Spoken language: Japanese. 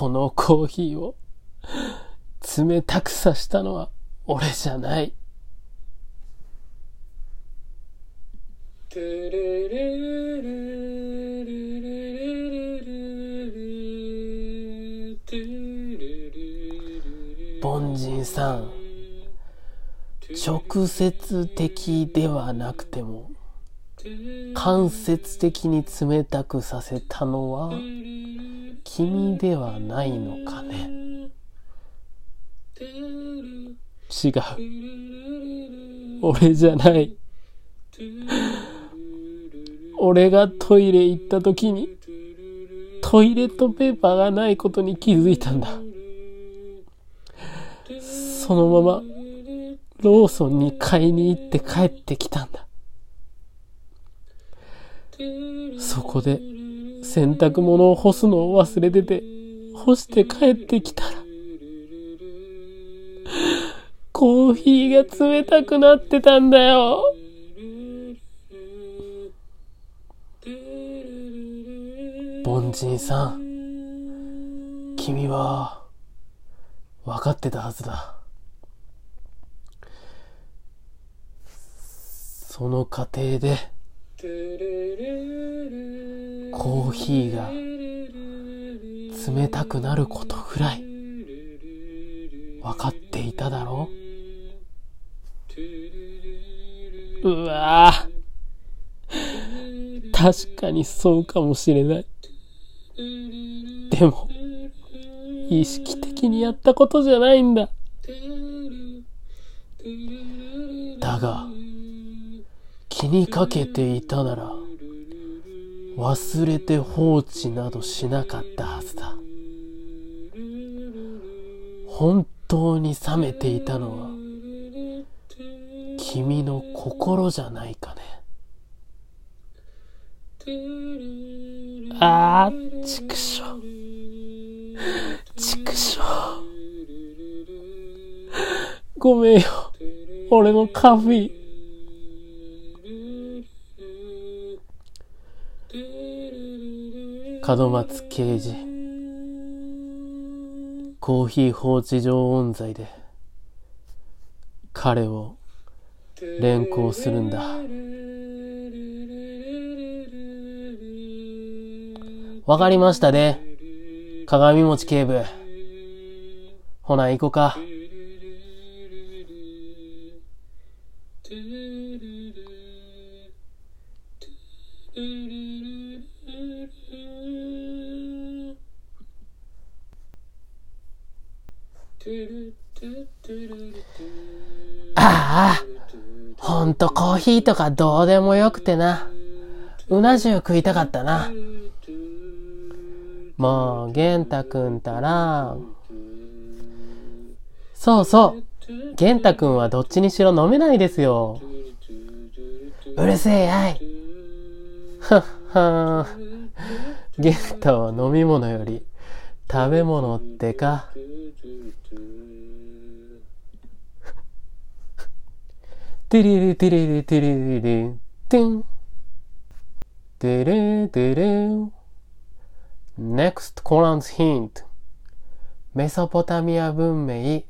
このコーヒーを冷たくさしたのは俺じゃない。凡人さん、直接的ではなくても、間接的に冷たくさせたのは、君ではないのかね。違う。俺じゃない。俺がトイレ行った時に、トイレットペーパーがないことに気づいたんだ。そのまま、ローソンに買いに行って帰ってきたんだ。そこで、洗濯物を干すのを忘れてて、干して帰ってきたら、コーヒーが冷たくなってたんだよ。凡人さん、君は、分かってたはずだ。その過程で、コーヒーが冷たくなることぐらい分かっていただろう？うわぁ。確かにそうかもしれない。でも、意識的にやったことじゃないんだ。だが、気にかけていたなら、忘れて放置などしなかったはずだ。本当に冷めていたのは、君の心じゃないかね。ああ、ちくしょ。ちくしょ。ごめんよ。俺のカフィー。門松刑事。コーヒー放置常温罪で、彼を連行するんだ。わかりましたね。鏡餅警部。ほな、行こか。ああ、ほんとコーヒーとかどうでもよくてな。うな重食いたかったな。もう、玄太くんたら、そうそう。玄太くんはどっちにしろ飲めないですよ。うるせえやい。はっはー。玄太は飲み物より食べ物ってか。テリリテリリテレレレテン。テレテレ Next コランズヒント。メソポタミア文明